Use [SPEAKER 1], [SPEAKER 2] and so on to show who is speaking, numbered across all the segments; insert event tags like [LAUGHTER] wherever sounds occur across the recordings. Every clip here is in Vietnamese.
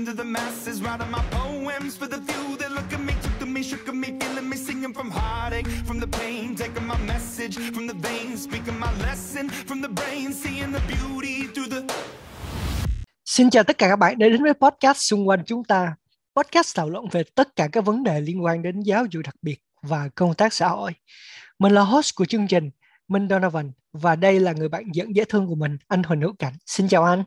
[SPEAKER 1] soak to the masses, writing my poems for the few that look at me, took to me, shook at me, feeling me, singing from heartache, from the pain, taking my message from the veins, speaking my lesson from the brain, seeing the beauty through the
[SPEAKER 2] Xin chào tất cả các bạn đã đến với podcast xung quanh chúng ta. Podcast thảo luận về tất cả các vấn đề liên quan đến giáo dục đặc biệt và công tác xã hội. Mình là host của chương trình, Minh Donovan và đây là người bạn dẫn dễ thương của mình, anh Huỳnh Hữu Cảnh. Xin chào anh.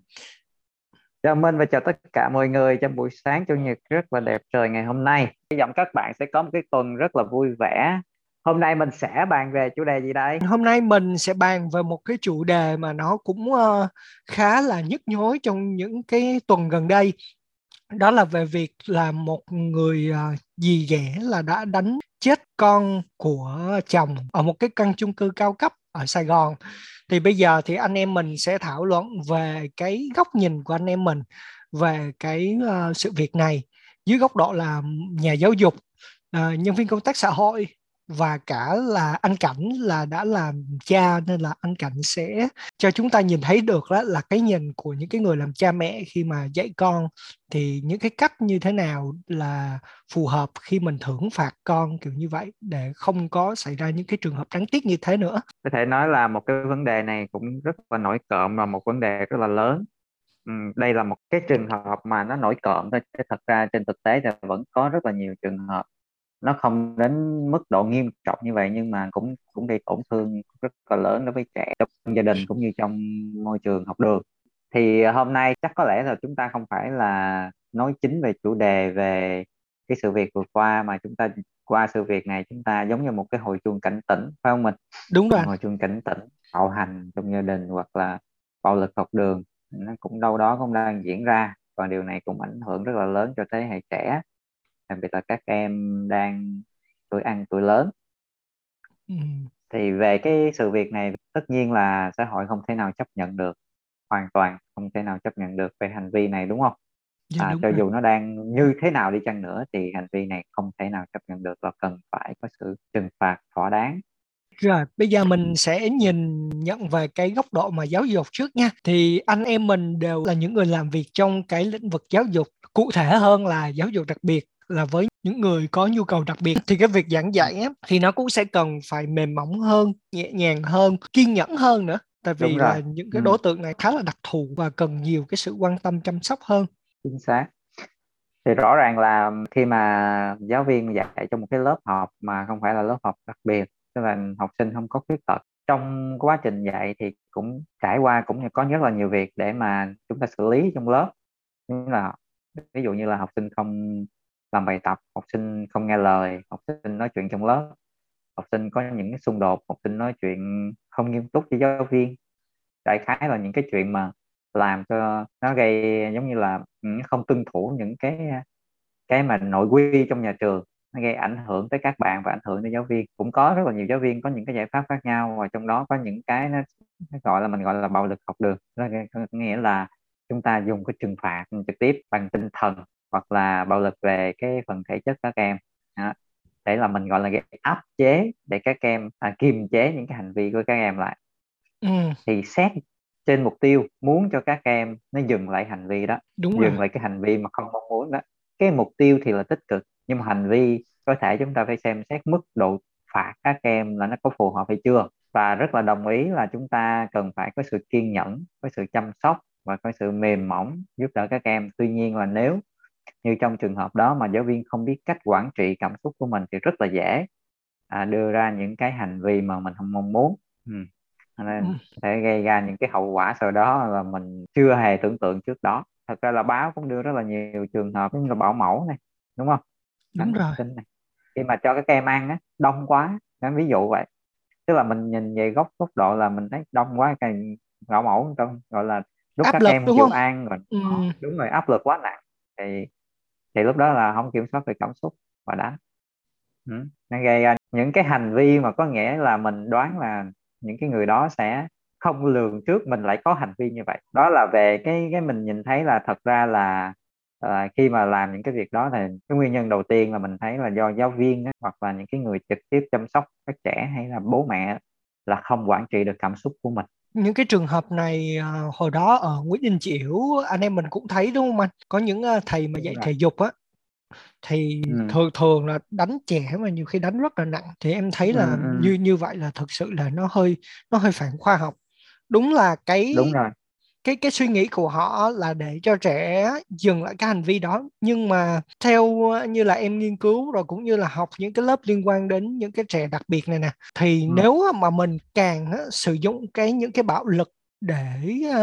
[SPEAKER 3] Chào Minh và chào tất cả mọi người trong buổi sáng chủ nhật rất là đẹp trời ngày hôm nay. Hy vọng các bạn sẽ có một cái tuần rất là vui vẻ. Hôm nay mình sẽ bàn về chủ đề gì đây?
[SPEAKER 2] Hôm nay mình sẽ bàn về một cái chủ đề mà nó cũng uh, khá là nhức nhối trong những cái tuần gần đây. Đó là về việc là một người uh, dì ghẻ là đã đánh chết con của chồng ở một cái căn chung cư cao cấp ở Sài Gòn. Thì bây giờ thì anh em mình sẽ thảo luận về cái góc nhìn của anh em mình về cái uh, sự việc này. Dưới góc độ là nhà giáo dục uh, nhân viên công tác xã hội và cả là anh cảnh là đã làm cha nên là anh cảnh sẽ cho chúng ta nhìn thấy được đó là cái nhìn của những cái người làm cha mẹ khi mà dạy con. Thì những cái cách như thế nào là phù hợp khi mình thưởng phạt con, kiểu như vậy, để không có xảy ra những cái trường hợp đáng tiếc như thế nữa.
[SPEAKER 3] Có thể nói là một cái vấn đề này cũng rất là nổi cộm và một vấn đề rất là lớn. Đây là một cái trường hợp mà nó nổi cộm thôi, chứ thật ra trên thực tế thì vẫn có rất là nhiều trường hợp nó không đến mức độ nghiêm trọng như vậy nhưng mà cũng cũng gây tổn thương rất là lớn đối với trẻ trong gia đình cũng như trong môi trường học đường. Thì hôm nay chắc có lẽ là chúng ta không phải là nói chính về chủ đề về cái sự việc vừa qua mà chúng ta qua sự việc này chúng ta giống như một cái hồi chuông cảnh tỉnh phải không mình?
[SPEAKER 2] Đúng rồi.
[SPEAKER 3] Hồi chuông cảnh tỉnh bạo hành trong gia đình hoặc là bạo lực học đường nó cũng đâu đó cũng đang diễn ra và điều này cũng ảnh hưởng rất là lớn cho thế hệ trẻ đặc biệt là các em đang tuổi ăn tuổi lớn ừ. thì về cái sự việc này tất nhiên là xã hội không thể nào chấp nhận được hoàn toàn không thể nào chấp nhận được về hành vi này đúng không dạ, à, đúng cho rồi. dù nó đang như thế nào đi chăng nữa thì hành vi này không thể nào chấp nhận được và cần phải có sự trừng phạt thỏa đáng
[SPEAKER 2] rồi, bây giờ mình sẽ nhìn nhận về cái góc độ mà giáo dục trước nha. Thì anh em mình đều là những người làm việc trong cái lĩnh vực giáo dục, cụ thể hơn là giáo dục đặc biệt là với những người có nhu cầu đặc biệt thì cái việc giảng dạy á, thì nó cũng sẽ cần phải mềm mỏng hơn nhẹ nhàng hơn kiên nhẫn hơn nữa. Tại vì là những cái ừ. đối tượng này khá là đặc thù và cần nhiều cái sự quan tâm chăm sóc hơn.
[SPEAKER 3] Chính xác. Thì rõ ràng là khi mà giáo viên dạy trong một cái lớp học mà không phải là lớp học đặc biệt tức là học sinh không có khuyết tật trong quá trình dạy thì cũng trải qua cũng có rất là nhiều việc để mà chúng ta xử lý trong lớp. Như là ví dụ như là học sinh không làm bài tập học sinh không nghe lời học sinh nói chuyện trong lớp. Học sinh có những cái xung đột học sinh nói chuyện không nghiêm túc với giáo viên. Đại khái là những cái chuyện mà làm cho nó gây giống như là ừ, không tuân thủ những cái cái mà nội quy trong nhà trường. Nó gây ảnh hưởng tới các bạn và ảnh hưởng tới giáo viên. Cũng có rất là nhiều giáo viên có những cái giải pháp khác nhau và trong đó có những cái nó, nó gọi là mình gọi là bạo lực học đường. Nó nghĩa là chúng ta dùng cái trừng phạt trực tiếp bằng tinh thần hoặc là bạo lực về cái phần thể chất các em đó. để là mình gọi là cái áp chế để các em à, kiềm chế những cái hành vi của các em lại ừ. thì xét trên mục tiêu muốn cho các em nó dừng lại hành vi đó Đúng dừng rồi. lại cái hành vi mà không mong muốn đó cái mục tiêu thì là tích cực nhưng mà hành vi có thể chúng ta phải xem xét mức độ phạt các em là nó có phù hợp hay chưa và rất là đồng ý là chúng ta cần phải có sự kiên nhẫn có sự chăm sóc và có sự mềm mỏng giúp đỡ các em tuy nhiên là nếu như trong trường hợp đó mà giáo viên không biết cách quản trị cảm xúc của mình thì rất là dễ à, đưa ra những cái hành vi mà mình không mong muốn. Ừ. nên sẽ gây ra những cái hậu quả sau đó là mình chưa hề tưởng tượng trước đó. Thật ra là báo cũng đưa rất là nhiều trường hợp như là bảo mẫu này đúng không?
[SPEAKER 2] Đúng rồi.
[SPEAKER 3] này. khi mà cho các em ăn á đông quá ví dụ vậy. Tức là mình nhìn về góc góc độ là mình thấy đông quá cái bảo mẫu trong gọi là lúc áp các lực, em chịu ăn rồi. Ừ. đúng rồi áp lực quá nặng thì thì lúc đó là không kiểm soát được cảm xúc và đánh ừ. nó gây ra những cái hành vi mà có nghĩa là mình đoán là những cái người đó sẽ không lường trước mình lại có hành vi như vậy đó là về cái cái mình nhìn thấy là thật ra là à, khi mà làm những cái việc đó thì cái nguyên nhân đầu tiên là mình thấy là do giáo viên đó, hoặc là những cái người trực tiếp chăm sóc các trẻ hay là bố mẹ là không quản trị được cảm xúc của mình
[SPEAKER 2] những cái trường hợp này à, hồi đó ở Nguyễn Đình Chiểu anh em mình cũng thấy đúng không anh? Có những à, thầy mà dạy thể dục á thì
[SPEAKER 3] Ừ.
[SPEAKER 2] thường thường là đánh trẻ mà nhiều khi đánh rất là nặng. Thì em thấy
[SPEAKER 3] Ừ,
[SPEAKER 2] là
[SPEAKER 3] ừ.
[SPEAKER 2] như như vậy là thực sự là nó hơi nó hơi phản khoa học. Đúng là cái
[SPEAKER 3] đúng rồi
[SPEAKER 2] cái cái suy nghĩ của họ là để cho trẻ dừng lại cái hành vi đó nhưng mà theo ờ, như là em nghiên cứu rồi cũng như là học những cái lớp liên quan đến những cái trẻ đặc biệt này nè thì
[SPEAKER 3] Ừ.
[SPEAKER 2] nếu mà mình càng á, sử dụng cái những cái bạo lực để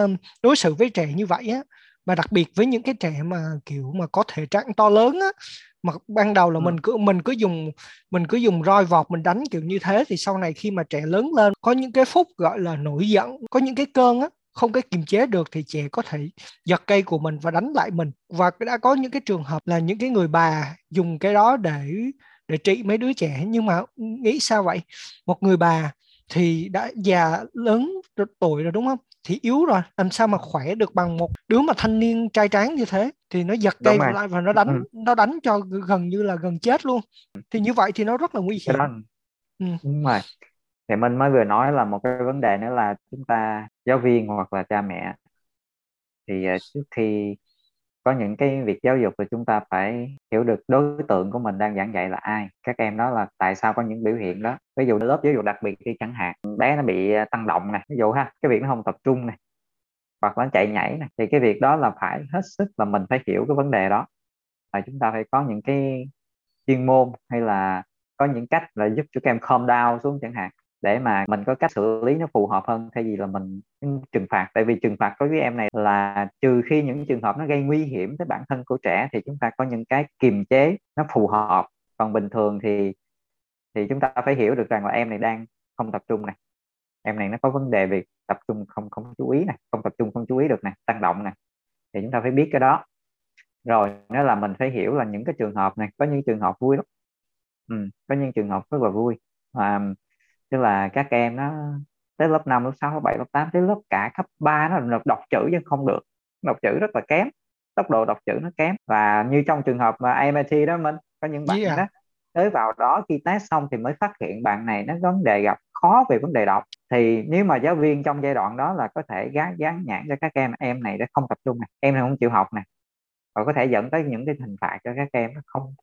[SPEAKER 2] um, đối xử với trẻ như vậy á mà đặc biệt với những cái trẻ mà kiểu mà có thể trạng to lớn á mà ban đầu là
[SPEAKER 3] Ừ.
[SPEAKER 2] mình cứ mình cứ dùng mình cứ dùng roi vọt mình đánh kiểu như thế thì sau này khi mà trẻ lớn lên có những cái phút gọi là nổi giận có những cái cơn á không cái kiềm chế được thì trẻ có thể giật cây của mình và đánh lại mình. Và đã có những cái trường hợp là những cái người bà dùng cái đó để để trị mấy đứa trẻ. Nhưng mà nghĩ sao vậy? Một người bà thì đã già lớn tuổi rồi đúng không? Thì yếu rồi. Làm sao mà khỏe được bằng một đứa mà thanh niên trai tráng như thế? Thì nó giật cây lại và nó đánh
[SPEAKER 3] Ừ.
[SPEAKER 2] nó đánh cho gần như là gần chết luôn. Thì như vậy thì nó rất là nguy hiểm. Ừ.
[SPEAKER 3] đúng rồi thì mình mới vừa nói là một cái vấn đề nữa là chúng ta, giáo viên hoặc là cha mẹ, thì à, trước khi có những cái việc giáo dục thì chúng ta phải hiểu được đối tượng của mình đang giảng dạy là ai. Các em đó là tại sao có những biểu hiện đó. Ví dụ lớp giáo dục đặc biệt đi chẳng hạn, bé nó bị à, tăng động này ví dụ ha, cái việc nó không tập trung này hoặc là nó chạy nhảy này thì cái việc đó là phải hết sức là mình phải hiểu cái vấn đề đó. Và chúng ta phải có những cái chuyên môn hay là có những cách là giúp cho các em calm down xuống chẳng hạn để mà mình có cách xử lý nó phù hợp hơn thay vì là mình trừng phạt. Tại vì trừng phạt đối với em này là trừ khi những trường hợp nó gây nguy hiểm tới bản thân của trẻ thì chúng ta có những cái kiềm chế nó phù hợp. Còn bình thường thì thì chúng ta phải hiểu được rằng là em này đang không tập trung này. Em này nó có vấn đề về tập trung không không chú ý này không tập trung không chú ý được này tăng động này. Thì chúng ta phải biết cái đó. Rồi nó là mình phải hiểu là những cái trường hợp này có những trường hợp vui lắm. Ừ, có những trường hợp rất là vui. Và tức là các em nó tới lớp 5, lớp 6, lớp 7, lớp 8 tới lớp cả cấp 3 nó đọc, chữ chứ không được. Đọc chữ rất là kém tốc độ đọc chữ nó kém. Và như trong trường hợp mà MIT đó mình có những bạn
[SPEAKER 2] Yeah.
[SPEAKER 3] đó tới vào đó khi test xong thì mới phát hiện bạn này nó vấn đề gặp khó về vấn đề đọc. Thì nếu mà giáo viên trong giai đoạn đó là có thể gán gán nhãn cho các em em này nó không tập trung này em này không chịu học này và có thể dẫn tới những cái hình phạt cho các em nó không.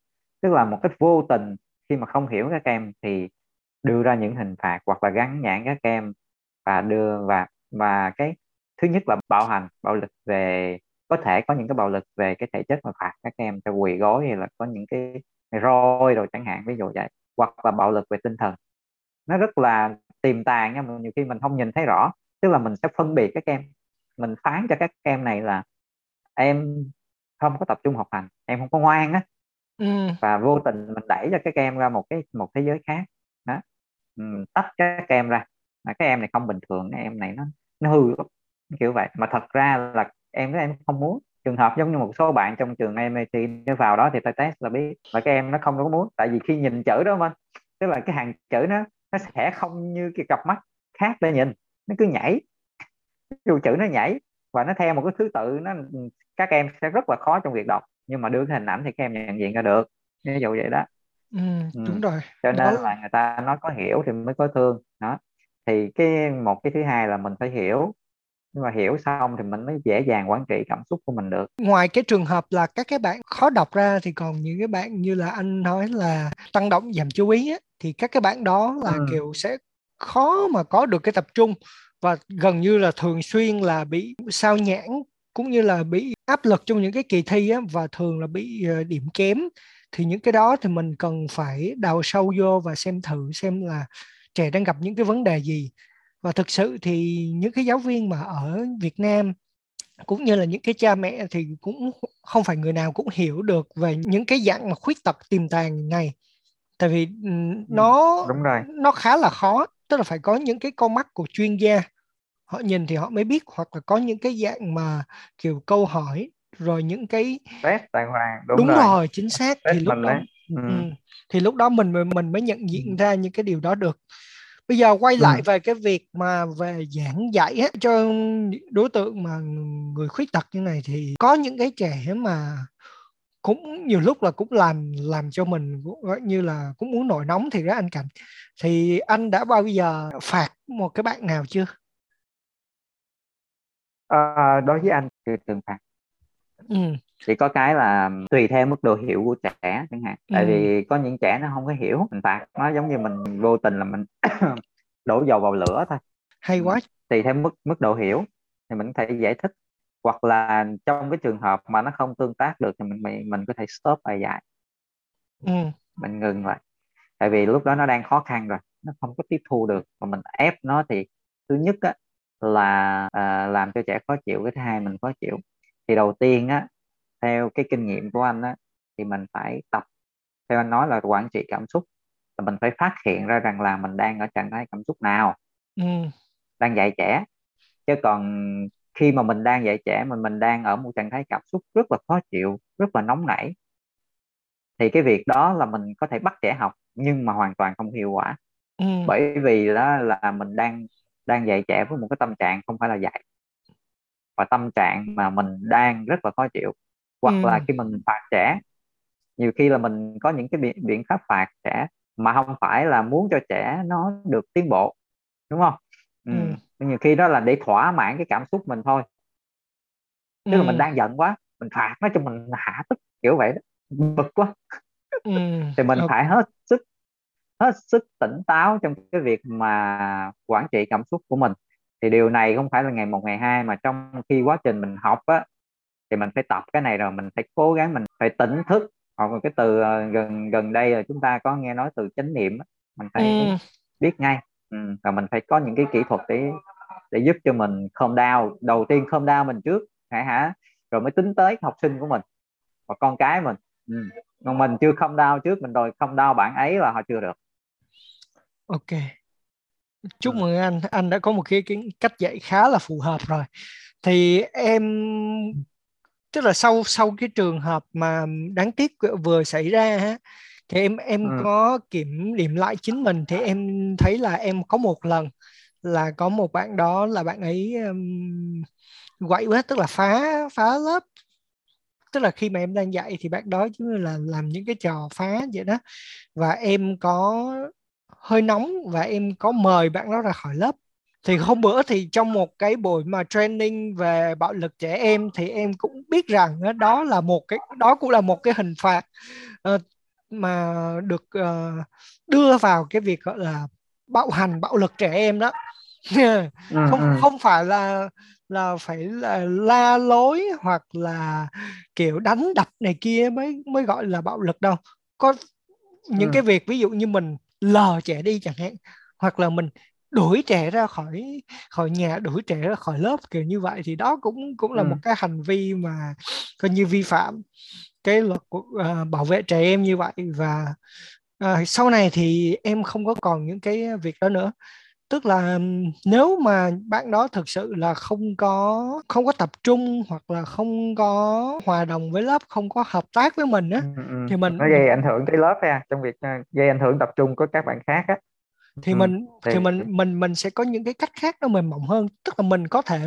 [SPEAKER 3] Tức là một cách vô tình khi mà không hiểu các em thì đưa ra những hình phạt hoặc là gắn nhãn các em và đưa và và cái thứ nhất là bạo hành bạo lực về có thể có những cái bạo lực về cái thể chất mà phạt các em cho quỳ gối hay là có những cái roi rồi chẳng hạn ví dụ vậy hoặc là bạo lực về tinh thần. Nó rất là tiềm tàng nha nhiều khi mình không nhìn thấy rõ tức là mình sẽ phân biệt các em. Mình phán cho các em này là em không có tập trung học hành em không có ngoan á.
[SPEAKER 2] Ừ.
[SPEAKER 3] và vô tình mình đẩy cho các em ra một cái một thế giới khác đó tách các em ra. À, các em này không bình thường các em này nó nó hư lắm kiểu vậy. Mà thật ra là em các em không muốn. Trường hợp giống như một số bạn trong trường MIT nếu vào đó thì tôi test là biết. Và các em nó không có muốn tại vì khi nhìn chữ đó mà, tức là cái hàng chữ nó nó sẽ không như cái cặp mắt khác để nhìn. Nó cứ nhảy. Dù chữ nó nhảy và nó theo một cái thứ tự nó các em sẽ rất là khó trong việc đọc. Nhưng mà đưa cái hình ảnh thì các em nhận diện ra được. Ví dụ vậy đó.
[SPEAKER 2] Ừ,
[SPEAKER 3] Ừ.
[SPEAKER 2] đúng rồi
[SPEAKER 3] cho
[SPEAKER 2] đó
[SPEAKER 3] nên là người ta nói có hiểu thì mới có thương đó thì cái một cái thứ hai là mình phải hiểu nhưng mà hiểu xong thì mình mới dễ dàng quản trị cảm xúc của mình được
[SPEAKER 2] ngoài cái trường hợp là các cái bạn khó đọc ra thì còn những cái bạn như là anh nói là tăng động giảm chú ý á, thì các cái bạn đó là
[SPEAKER 3] Ừ.
[SPEAKER 2] kiểu sẽ khó mà có được cái tập trung và gần như là thường xuyên là bị sao nhãng cũng như là bị áp lực trong những cái kỳ thi á, và thường là bị ờ, điểm kém thì những cái đó thì mình cần phải đào sâu vô và xem thử xem là trẻ đang gặp những cái vấn đề gì. Và thực sự thì những cái giáo viên mà ở Việt Nam cũng như là những cái cha mẹ thì cũng không phải người nào cũng hiểu được về những cái dạng mà khuyết tật tiềm tàng này. Tại vì ừm, nó
[SPEAKER 3] đúng rồi.
[SPEAKER 2] nó khá là khó tức là phải có những cái con mắt của chuyên gia. Họ nhìn thì họ mới biết hoặc là có những cái dạng mà kiểu câu hỏi rồi những cái
[SPEAKER 3] test đàng hoàng đúng,
[SPEAKER 2] đúng
[SPEAKER 3] rồi,
[SPEAKER 2] rồi chính xác. Thì lúc đó
[SPEAKER 3] đấy. ừ.
[SPEAKER 2] ừ, thì lúc đó mình mình mới nhận diện ra những cái điều đó được. Bây giờ quay
[SPEAKER 3] Ừ.
[SPEAKER 2] lại về cái việc mà về giảng dạy á, cho đối tượng mà người khuyết tật như này thì có những cái trẻ mà cũng nhiều lúc là cũng làm làm cho mình như là cũng muốn nổi nóng thì ra anh cảnh. Thì anh đã bao giờ phạt một cái bạn nào chưa?
[SPEAKER 3] À, đối với anh thì từng phạt ừ. chỉ có cái là tùy theo mức độ hiểu của trẻ chẳng hạn. Tại ừ. vì có những trẻ nó không có hiểu mình phạt nó giống như mình vô tình là mình [COUGHS] đổ dầu vào lửa thôi.
[SPEAKER 2] Hay quá.
[SPEAKER 3] Tùy theo mức mức độ hiểu thì mình có thể giải thích. Hoặc là trong cái trường hợp mà nó không tương tác được thì mình mình, mình có thể stop bài dạy. Ừ. mình ngừng lại. Tại vì lúc đó nó đang khó khăn rồi nó không có tiếp thu được. Và mình ép nó thì thứ nhất á, là à, làm cho trẻ khó chịu cái thứ hai mình khó chịu thì đầu tiên á theo cái kinh nghiệm của anh á thì mình phải tập. Theo anh nói là quản trị cảm xúc là mình phải phát hiện ra rằng là mình đang ở trạng thái cảm xúc nào. Ừ. đang dạy trẻ. Chứ còn khi mà mình đang dạy trẻ mà mình đang ở một trạng thái cảm xúc rất là khó chịu rất là nóng nảy thì cái việc đó là mình có thể bắt trẻ học nhưng mà hoàn toàn không hiệu quả. Ừ. bởi vì đó là mình đang đang dạy trẻ với một cái tâm trạng không phải là dạy và tâm trạng mà mình đang rất là khó chịu hoặc ừ. là khi mình phạt trẻ nhiều khi là mình có những cái biện, biện pháp phạt trẻ mà không phải là muốn cho trẻ nó được tiến bộ đúng không ừ. Ừ. nhiều khi đó là để thỏa mãn cái cảm xúc mình thôi tức ừ. là mình đang giận quá mình phạt nó cho mình hạ tức kiểu vậy đó bực quá ừ. [LAUGHS] thì mình okay. phải hết sức hết sức tỉnh táo trong cái việc mà quản trị cảm xúc của mình thì điều này không phải là ngày một ngày hai mà trong khi quá trình mình học á thì mình phải tập cái này rồi mình phải cố gắng mình phải tỉnh thức hoặc là cái từ uh, gần gần đây là chúng ta có nghe nói từ chánh niệm mình phải ừ. biết ngay ừ. và mình phải có những cái kỹ thuật để để giúp cho mình không đau đầu tiên không đau mình trước hả hả rồi mới tính tới học sinh của mình và con cái mình ừ. còn mình chưa không đau trước mình rồi không đau bạn ấy là họ chưa được
[SPEAKER 2] ok chúc ừ. mừng anh anh đã có một cái, cái cách dạy khá là phù hợp rồi thì em tức là sau sau cái trường hợp mà đáng tiếc vừa xảy ra ha thì em em ừ. có kiểm điểm lại chính mình thì em thấy là em có một lần là có một bạn đó là bạn ấy um, quậy quá tức là phá phá lớp tức là khi mà em đang dạy thì bạn đó như là làm những cái trò phá vậy đó và em có hơi nóng và em có mời bạn đó ra khỏi lớp thì hôm bữa thì trong một cái buổi mà training về bạo lực trẻ em thì em cũng biết rằng đó là một cái đó cũng là một cái hình phạt uh, mà được uh, đưa vào cái việc gọi là bạo hành bạo lực trẻ em đó [LAUGHS] ừ, không ừ. không phải là là phải là la lối hoặc là kiểu đánh đập này kia mới mới gọi là bạo lực đâu có những ừ. cái việc ví dụ như mình lờ trẻ đi chẳng hạn hoặc là mình đuổi trẻ ra khỏi khỏi nhà đuổi trẻ ra khỏi lớp kiểu như vậy. Thì đó cũng cũng là ừ. một cái hành vi mà coi như vi phạm cái luật của, uh, bảo vệ trẻ em như vậy. Và uh, sau này thì em không có còn những cái việc đó nữa tức là nếu mà bạn đó thực sự là không có không có tập trung hoặc là không có hòa đồng với lớp không có hợp tác với mình á
[SPEAKER 3] ừ, ừ. thì mình nó gây ảnh hưởng tới lớp ha trong việc uh, gây ảnh hưởng tập trung của các bạn khác á.
[SPEAKER 2] Thì ừ, mình thì... thì mình mình mình sẽ có những cái cách khác nó mềm mỏng hơn. Tức là mình có thể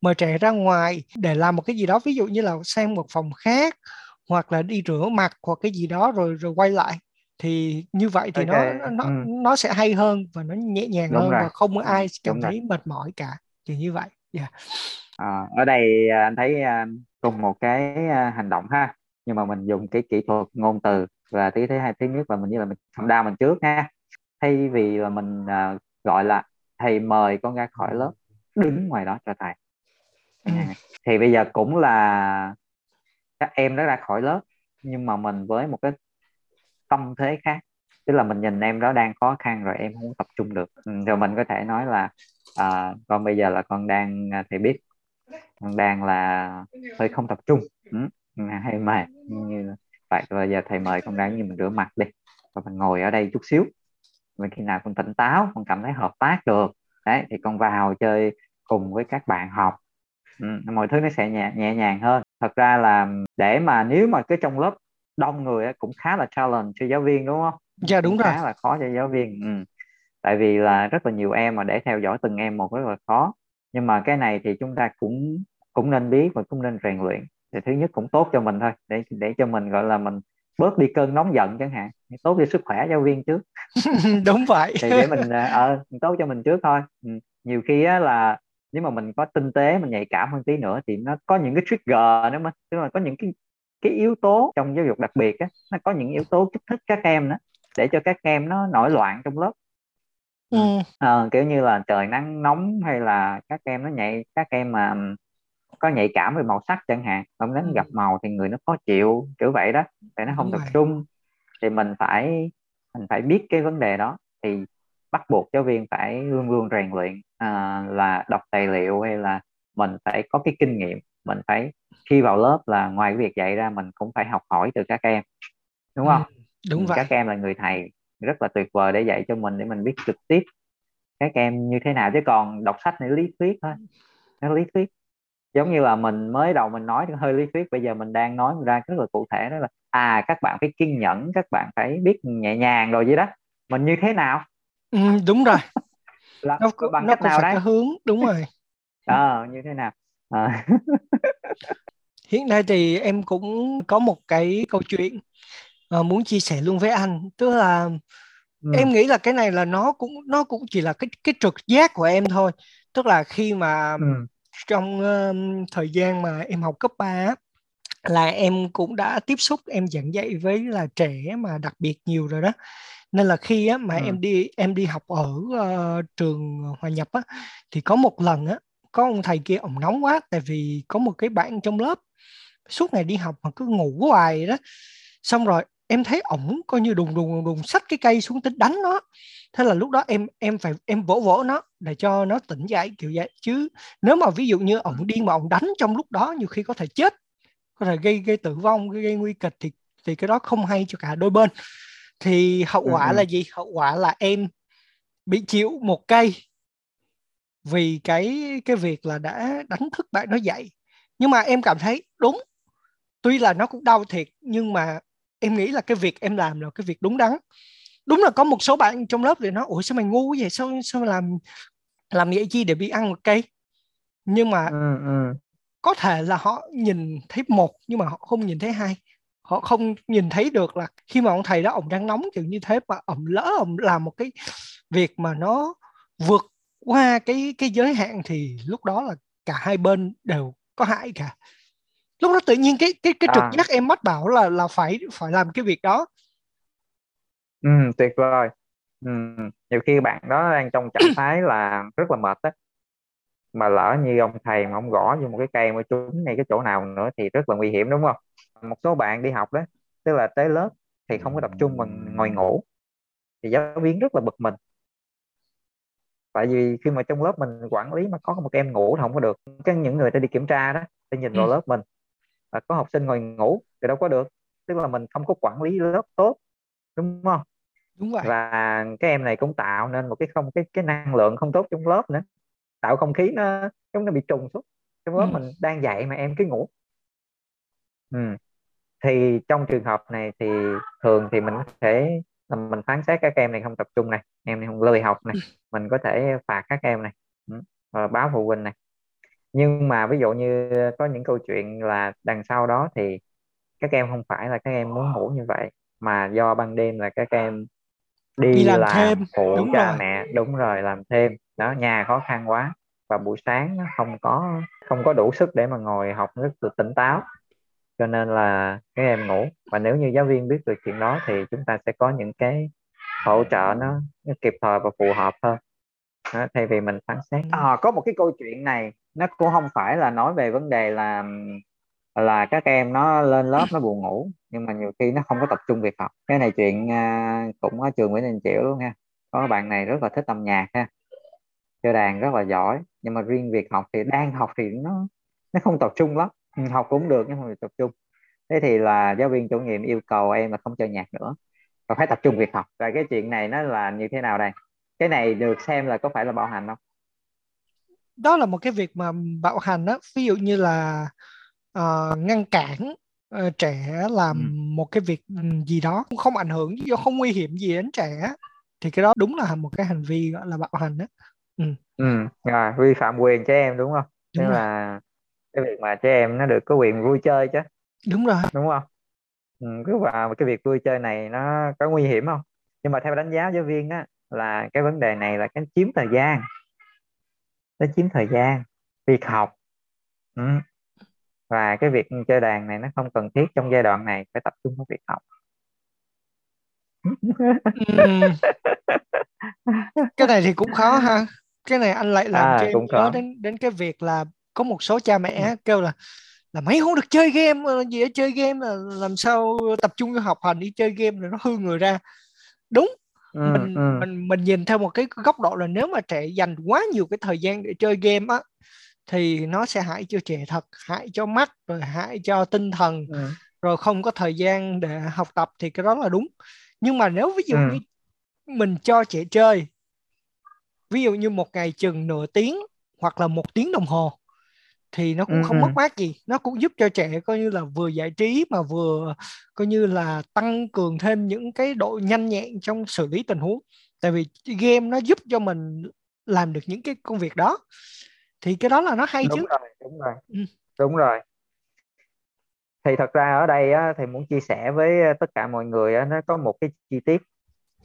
[SPEAKER 2] mời trẻ ra ngoài để làm một cái gì đó ví dụ như là sang một phòng khác hoặc là đi rửa mặt hoặc cái gì đó rồi rồi quay lại thì như vậy thì okay. nó nó ừ. nó sẽ hay hơn và nó nhẹ nhàng Đúng hơn rồi. và không có ai cảm Đúng thấy rồi. mệt mỏi cả thì như vậy yeah.
[SPEAKER 3] à, ở đây à, anh thấy à, cùng một cái à, hành động ha nhưng mà mình dùng cái kỹ thuật ngôn từ và thứ thứ hai thứ nhất là mình như là mình không đau mình trước ha thay vì là mình gọi là thầy mời con ra khỏi lớp đứng ngoài đó cho thầy ừ. thì bây giờ cũng là các em đã ra khỏi lớp nhưng mà mình với một cái tâm thế khác. Tức là mình nhìn em đó đang khó khăn rồi em không tập trung được. Ừ, rồi mình có thể nói là à, con bây giờ là con đang à, thầy biết con đang là hơi không tập trung. Ừ, ừ hay mệt như vậy bây giờ thầy mời con đang như mình rửa mặt đi và mình ngồi ở đây chút xíu. Mình khi nào con tỉnh táo con cảm thấy hợp tác được đấy thì con vào chơi cùng với các bạn học. Ừ, mọi thứ nó sẽ nhẹ, nhẹ nhàng hơn. Thật ra là để mà nếu mà cái trong lớp đông người cũng khá là challenge cho giáo viên đúng không?
[SPEAKER 2] Dạ đúng
[SPEAKER 3] cũng
[SPEAKER 2] rồi.
[SPEAKER 3] khá là khó cho giáo viên ừ. tại vì là rất là nhiều em mà để theo dõi từng em một rất là khó. Nhưng mà cái này thì chúng ta cũng cũng nên biết và cũng nên rèn luyện. Thì thứ nhất cũng tốt cho mình thôi để để cho mình gọi là mình bớt đi cơn nóng giận chẳng hạn. Tốt cho sức khỏe giáo viên trước. [LAUGHS]
[SPEAKER 2] Đúng vậy.
[SPEAKER 3] Thì để mình ờ uh, tốt cho mình trước thôi. Ừ. nhiều khi á là nếu mà mình có tinh tế mình nhạy cảm hơn tí nữa thì nó có những cái trigger nữa mà. Tức là có những cái cái yếu tố trong giáo dục đặc biệt á nó có những yếu tố kích thích các em đó để cho các em nó nổi loạn trong lớp ừ. à, kiểu như là trời nắng nóng hay là các em nó nhạy các em mà có nhạy cảm về màu sắc chẳng hạn không đến ừ. gặp màu thì người nó khó chịu kiểu vậy đó để nó không tập trung thì mình phải mình phải biết cái vấn đề đó thì bắt buộc giáo viên phải luôn luôn rèn luyện à, là đọc tài liệu hay là mình phải có cái kinh nghiệm mình phải khi vào lớp là ngoài cái việc dạy ra mình cũng phải học hỏi từ các em đúng không? Ừ,
[SPEAKER 2] đúng ừ, vậy.
[SPEAKER 3] các em là người thầy rất là tuyệt vời để dạy cho mình để mình biết trực tiếp các em như thế nào. Chứ còn đọc sách này lý thuyết thôi nó lý thuyết. Giống như là mình mới đầu mình nói hơi lý thuyết bây giờ mình đang nói ra rất là cụ thể đó là à các bạn phải kiên nhẫn các bạn phải biết nhẹ nhàng rồi vậy đó. Mình như thế nào?
[SPEAKER 2] Ừ, đúng rồi. [LAUGHS] Là, nó, bằng nó cách nào đấy? hướng đúng rồi.
[SPEAKER 3] Ờ à, như thế nào à.
[SPEAKER 2] hiện nay thì em cũng có một cái câu chuyện uh, muốn chia sẻ luôn với anh tức là ừ. em nghĩ là cái này là nó cũng nó cũng chỉ là cái cái trực giác của em thôi tức là khi mà ừ. trong uh, thời gian mà em học cấp 3 là em cũng đã tiếp xúc em giảng dạy với là trẻ mà đặc biệt nhiều rồi đó nên là khi á, mà ừ. em đi em đi học ở uh, trường hòa nhập á, thì có một lần á có ông thầy kia ông nóng quá tại vì có một cái bạn trong lớp suốt ngày đi học mà cứ ngủ hoài đó. Xong rồi em thấy ổng coi như đùng đùng đùng đùng xách cái cây xuống tính đánh nó. Thế là lúc đó em em phải em vỗ vỗ nó để cho nó tỉnh dậy kiểu vậy. Chứ nếu mà ví dụ như ổng điên mà ổng đánh trong lúc đó nhiều khi có thể chết có thể gây gây tử vong gây, gây nguy kịch thì thì cái đó không hay cho cả đôi bên. Thì hậu ừ, quả ừ. là gì? Hậu quả là em bị chịu một cây vì cái cái việc là đã đánh thức bạn nó dậy. Nhưng mà em cảm thấy đúng. Tuy là nó cũng đau thiệt nhưng mà em nghĩ là cái việc em làm là cái việc đúng đắn. Đúng là có một số bạn trong lớp thì nói ủa sao mày ngu vậy? Sao sao mày làm làm vậy chi để bị ăn một cây? Nhưng mà ừ, ừ. có thể là họ nhìn thấy một nhưng mà họ không nhìn thấy hai. Họ không nhìn thấy được là khi mà ông thầy đó ông đang nóng kiểu như thế mà ông lỡ ông làm một cái việc mà nó vượt qua cái cái giới hạn thì lúc đó là cả hai bên đều có hại cả. Lúc đó tự nhiên cái cái cái trực à. giác em mách bảo là là phải phải làm cái việc đó.
[SPEAKER 3] Ừ, tuyệt vời. Ừ. nhiều khi bạn đó đang trong trạng [CLEARS THROAT] thái là rất là mệt á. Mà lỡ như ông thầy mà ông gõ vô một cái cây mà trúng ngay cái chỗ nào nữa thì rất là nguy hiểm đúng không? Một số bạn đi học đó tức là tới lớp thì không có tập trung mà ngồi ngủ. Thì giáo viên rất là bực mình tại vì khi mà trong lớp mình quản lý mà có một em ngủ thì không có được. Cái những người ta đi kiểm tra đó ta nhìn vào ừ. lớp mình và có học sinh ngồi ngủ thì đâu có được. Tức là mình không có quản lý lớp tốt đúng không?
[SPEAKER 2] Đúng rồi
[SPEAKER 3] và cái em này cũng tạo nên một cái không cái cái năng lượng không tốt trong lớp nữa. Tạo không khí nó giống nó bị trùng xuống. Trong lớp ừ. mình đang dạy mà em cứ ngủ. Ừ. thì trong trường hợp này thì thường thì mình có thể là mình phán xét các em này không tập trung này em này không lười học này. Ừ. mình có thể phạt các em này. Ừ. và báo phụ huynh này. Nhưng mà ví dụ như có những câu chuyện là đằng sau đó thì các em không phải là các em muốn ngủ như vậy mà do ban đêm là các em đi, đi làm, làm thêm. phụ đúng cha rồi. mẹ đúng rồi làm thêm. Đó nhà khó khăn quá. Và buổi sáng không có không có đủ sức để mà ngồi học rất là tỉnh táo. Cho nên là các em ngủ. Và nếu như giáo viên biết được chuyện đó thì chúng ta sẽ có những cái hỗ trợ nó, nó kịp thời và phù hợp hơn đó, thay vì mình phán xét. À, có một cái câu chuyện này nó cũng không phải là nói về vấn đề là là các em nó lên lớp nó buồn ngủ nhưng mà nhiều khi nó không có tập trung việc học. Cái này chuyện uh, cũng ở trường Nguyễn Đình Chiểu luôn nha. Có bạn này rất là thích âm nhạc ha. Chơi đàn rất là giỏi nhưng mà riêng việc học thì đang học thì nó nó không tập trung lắm. Ừ, học cũng được nhưng mà tập trung. Thế thì là giáo viên chủ nhiệm yêu cầu em là không chơi nhạc nữa và phải tập trung việc học. Và cái chuyện này nó là như thế nào đây? Cái này được xem là có phải là bạo hành không?
[SPEAKER 2] Đó là một cái việc mà bạo hành đó ví dụ như là uh, ngăn cản uh, trẻ làm ừ. một cái việc ừ, gì đó không ảnh hưởng do không nguy hiểm gì đến trẻ thì cái đó đúng là một cái hành vi gọi là bạo hành đó
[SPEAKER 3] ừ. ừ rồi vi phạm quyền trẻ em đúng không? Đúng tức là cái việc mà trẻ em nó được có quyền vui chơi chứ.
[SPEAKER 2] Đúng rồi.
[SPEAKER 3] Đúng không ừ, cứ vào cái việc vui chơi này nó có nguy hiểm không nhưng mà theo đánh giá giáo viên á là cái vấn đề này là cái chiếm thời gian nó chiếm thời gian việc học ừ. và cái việc chơi đàn này nó không cần thiết trong giai đoạn này phải tập trung vào việc học
[SPEAKER 2] cái này thì cũng khó ha cái này anh lại làm
[SPEAKER 3] à,
[SPEAKER 2] cho em nhớ
[SPEAKER 3] khó.
[SPEAKER 2] đến đến cái việc là có một số cha mẹ
[SPEAKER 3] Ừ.
[SPEAKER 2] kêu là là mấy không được chơi game ờ, gì ở chơi game là làm sao tập trung cho học hành đi chơi game rồi nó hư người ra. Đúng
[SPEAKER 3] ừ,
[SPEAKER 2] mình
[SPEAKER 3] ừ,
[SPEAKER 2] mình mình nhìn theo một cái góc độ là nếu mà trẻ dành quá nhiều cái thời gian để chơi game á thì nó sẽ hại cho trẻ thật hại cho mắt rồi hại cho tinh thần.
[SPEAKER 3] Ừ,
[SPEAKER 2] rồi không có thời gian để học tập thì cái đó là đúng. Nhưng mà nếu ví dụ
[SPEAKER 3] Ừ.
[SPEAKER 2] như mình cho trẻ chơi ví dụ như một ngày chừng nửa tiếng hoặc là một tiếng đồng hồ thì nó cũng
[SPEAKER 3] Ừ,
[SPEAKER 2] không
[SPEAKER 3] ừ.
[SPEAKER 2] mất mát gì. Nó cũng giúp cho trẻ coi như là vừa giải trí mà vừa coi như là tăng cường thêm những cái độ nhanh nhẹn trong xử lý tình huống. Tại vì game nó giúp cho mình làm được những cái công việc đó. Thì cái đó là nó hay
[SPEAKER 3] đúng
[SPEAKER 2] chứ.
[SPEAKER 3] rồi đúng rồi.
[SPEAKER 2] Ừ.
[SPEAKER 3] đúng rồi. Thì thật ra ở đây á, thì muốn chia sẻ với ờ, tất cả mọi người á, nó có một cái chi tiết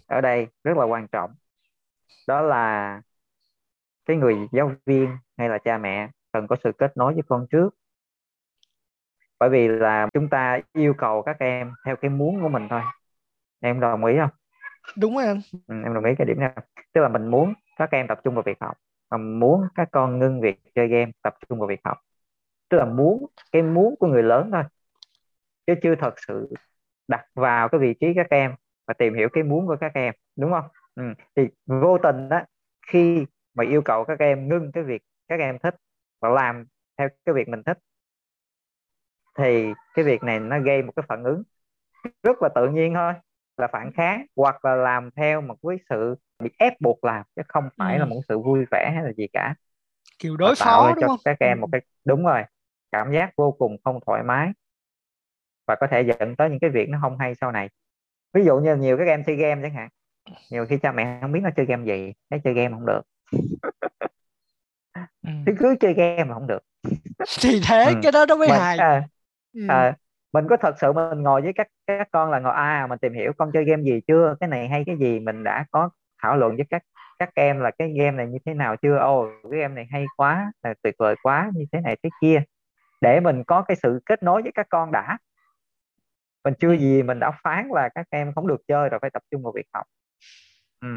[SPEAKER 3] ở đây rất là quan trọng. Đó là cái người giáo viên hay là cha mẹ cần có sự kết nối với con trước. Bởi vì là chúng ta yêu cầu các em theo cái muốn của mình thôi. Em đồng ý không?
[SPEAKER 2] Đúng rồi anh.
[SPEAKER 3] Ừ, em đồng ý cái điểm này. Tức là mình muốn các em tập trung vào việc học. Và muốn các con ngưng việc chơi game tập trung vào việc học. Tức là muốn cái muốn của người lớn thôi. Chứ chưa thật sự đặt vào cái vị trí các em và tìm hiểu cái muốn của các em đúng không? Ừ. thì vô tình đó khi mà yêu cầu các em ngưng cái việc các em thích và làm theo cái việc mình thích. Thì cái việc này nó gây một cái phản ứng rất là tự nhiên thôi là phản kháng hoặc là làm theo một cái sự bị ép buộc làm chứ không phải là
[SPEAKER 2] Ừ.
[SPEAKER 3] một sự vui vẻ hay là gì cả.
[SPEAKER 2] Kiểu đối
[SPEAKER 3] tạo
[SPEAKER 2] phó
[SPEAKER 3] ra
[SPEAKER 2] đúng
[SPEAKER 3] cho
[SPEAKER 2] không?
[SPEAKER 3] các em
[SPEAKER 2] Ừ.
[SPEAKER 3] một cái đúng rồi cảm giác vô cùng không thoải mái. Và có thể dẫn tới những cái việc nó không hay sau này. Ví dụ như nhiều các em chơi game chẳng hạn nhiều khi cha mẹ không biết nó chơi game gì thấy chơi game không được [LAUGHS]
[SPEAKER 2] Ừ.
[SPEAKER 3] cứ cứ chơi game mà không được [LAUGHS]
[SPEAKER 2] thì thế
[SPEAKER 3] Ừ.
[SPEAKER 2] cái đó nó mới
[SPEAKER 3] mình
[SPEAKER 2] hài
[SPEAKER 3] à,
[SPEAKER 2] ừ.
[SPEAKER 3] à, mình có thật sự mình ngồi với các các con là ngồi à mình tìm hiểu con chơi game gì chưa cái này hay cái gì mình đã có thảo luận với các các em là cái game này như thế nào chưa ồ cái game này hay quá là tuyệt vời quá như thế này thế kia để mình có cái sự kết nối với các con đã mình chưa
[SPEAKER 2] Ừ.
[SPEAKER 3] gì mình đã phán là các em không được chơi rồi phải tập trung vào việc học ừ.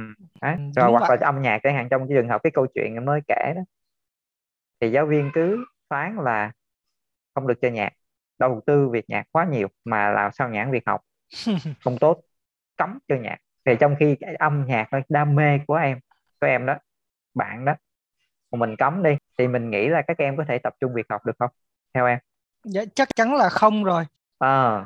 [SPEAKER 3] Đấy.
[SPEAKER 2] Ừ,
[SPEAKER 3] rồi
[SPEAKER 2] đúng
[SPEAKER 3] hoặc
[SPEAKER 2] vậy
[SPEAKER 3] là âm nhạc chẳng hạn trong cái trường hợp cái câu chuyện em mới kể đó thì giáo viên cứ phán là không được chơi nhạc đầu tư việc nhạc quá nhiều mà làm sao nhãn việc học. [LAUGHS] Không tốt cấm chơi nhạc. Thì trong khi cái âm nhạc là đam mê của em của em đó bạn đó mà mình cấm đi thì mình nghĩ là các em có thể tập trung việc học được không? Theo em.
[SPEAKER 2] Dạ, chắc chắn là không rồi.
[SPEAKER 3] Ờ,